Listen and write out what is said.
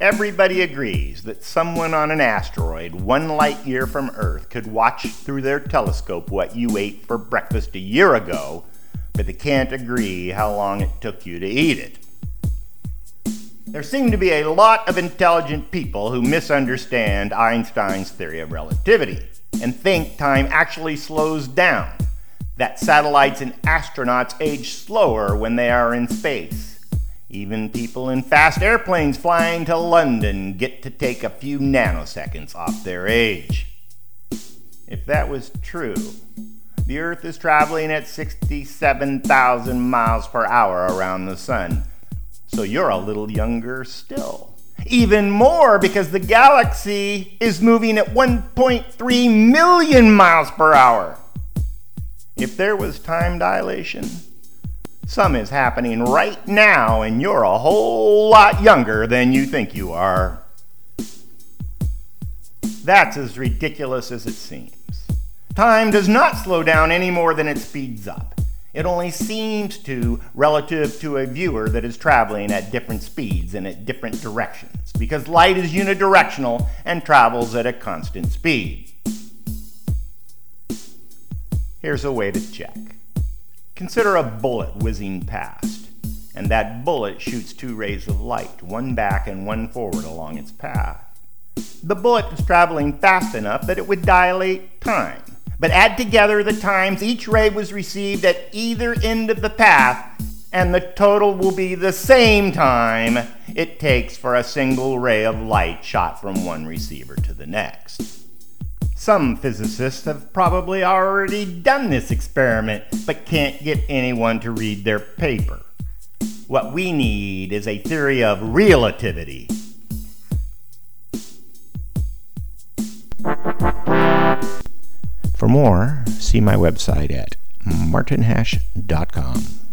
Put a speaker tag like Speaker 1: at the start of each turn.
Speaker 1: Everybody agrees that someone on an asteroid one light year from Earth could watch through their telescope what you ate for breakfast a year ago, but they can't agree how long it took you to eat it. There seem to be a lot of intelligent people who misunderstand Einstein's theory of relativity and think time actually slows down, that satellites and astronauts age slower when they are in space even people in fast airplanes flying to London get to take a few nanoseconds off their age. If that was true, the Earth is traveling at 67,000 miles per hour around the Sun, so you're a little younger still. Even more because the galaxy is moving at 1.3 million miles per hour. If there was time dilation, some is happening right now, and you're a whole lot younger than you think you are. That's as ridiculous as it seems. Time does not slow down any more than it speeds up. It only seems to relative to a viewer that is traveling at different speeds and at different directions, because light is unidirectional and travels at a constant speed. Here's a way to check. Consider a bullet whizzing past, and that bullet shoots two rays of light, one back and one forward along its path. The bullet is traveling fast enough that it would dilate time, but add together the times each ray was received at either end of the path, and the total will be the same time it takes for a single ray of light shot from one receiver to the next. Some physicists have probably already done this experiment, but can't get anyone to read their paper. What we need is a theory of relativity. For more, see my website at martinhash.com.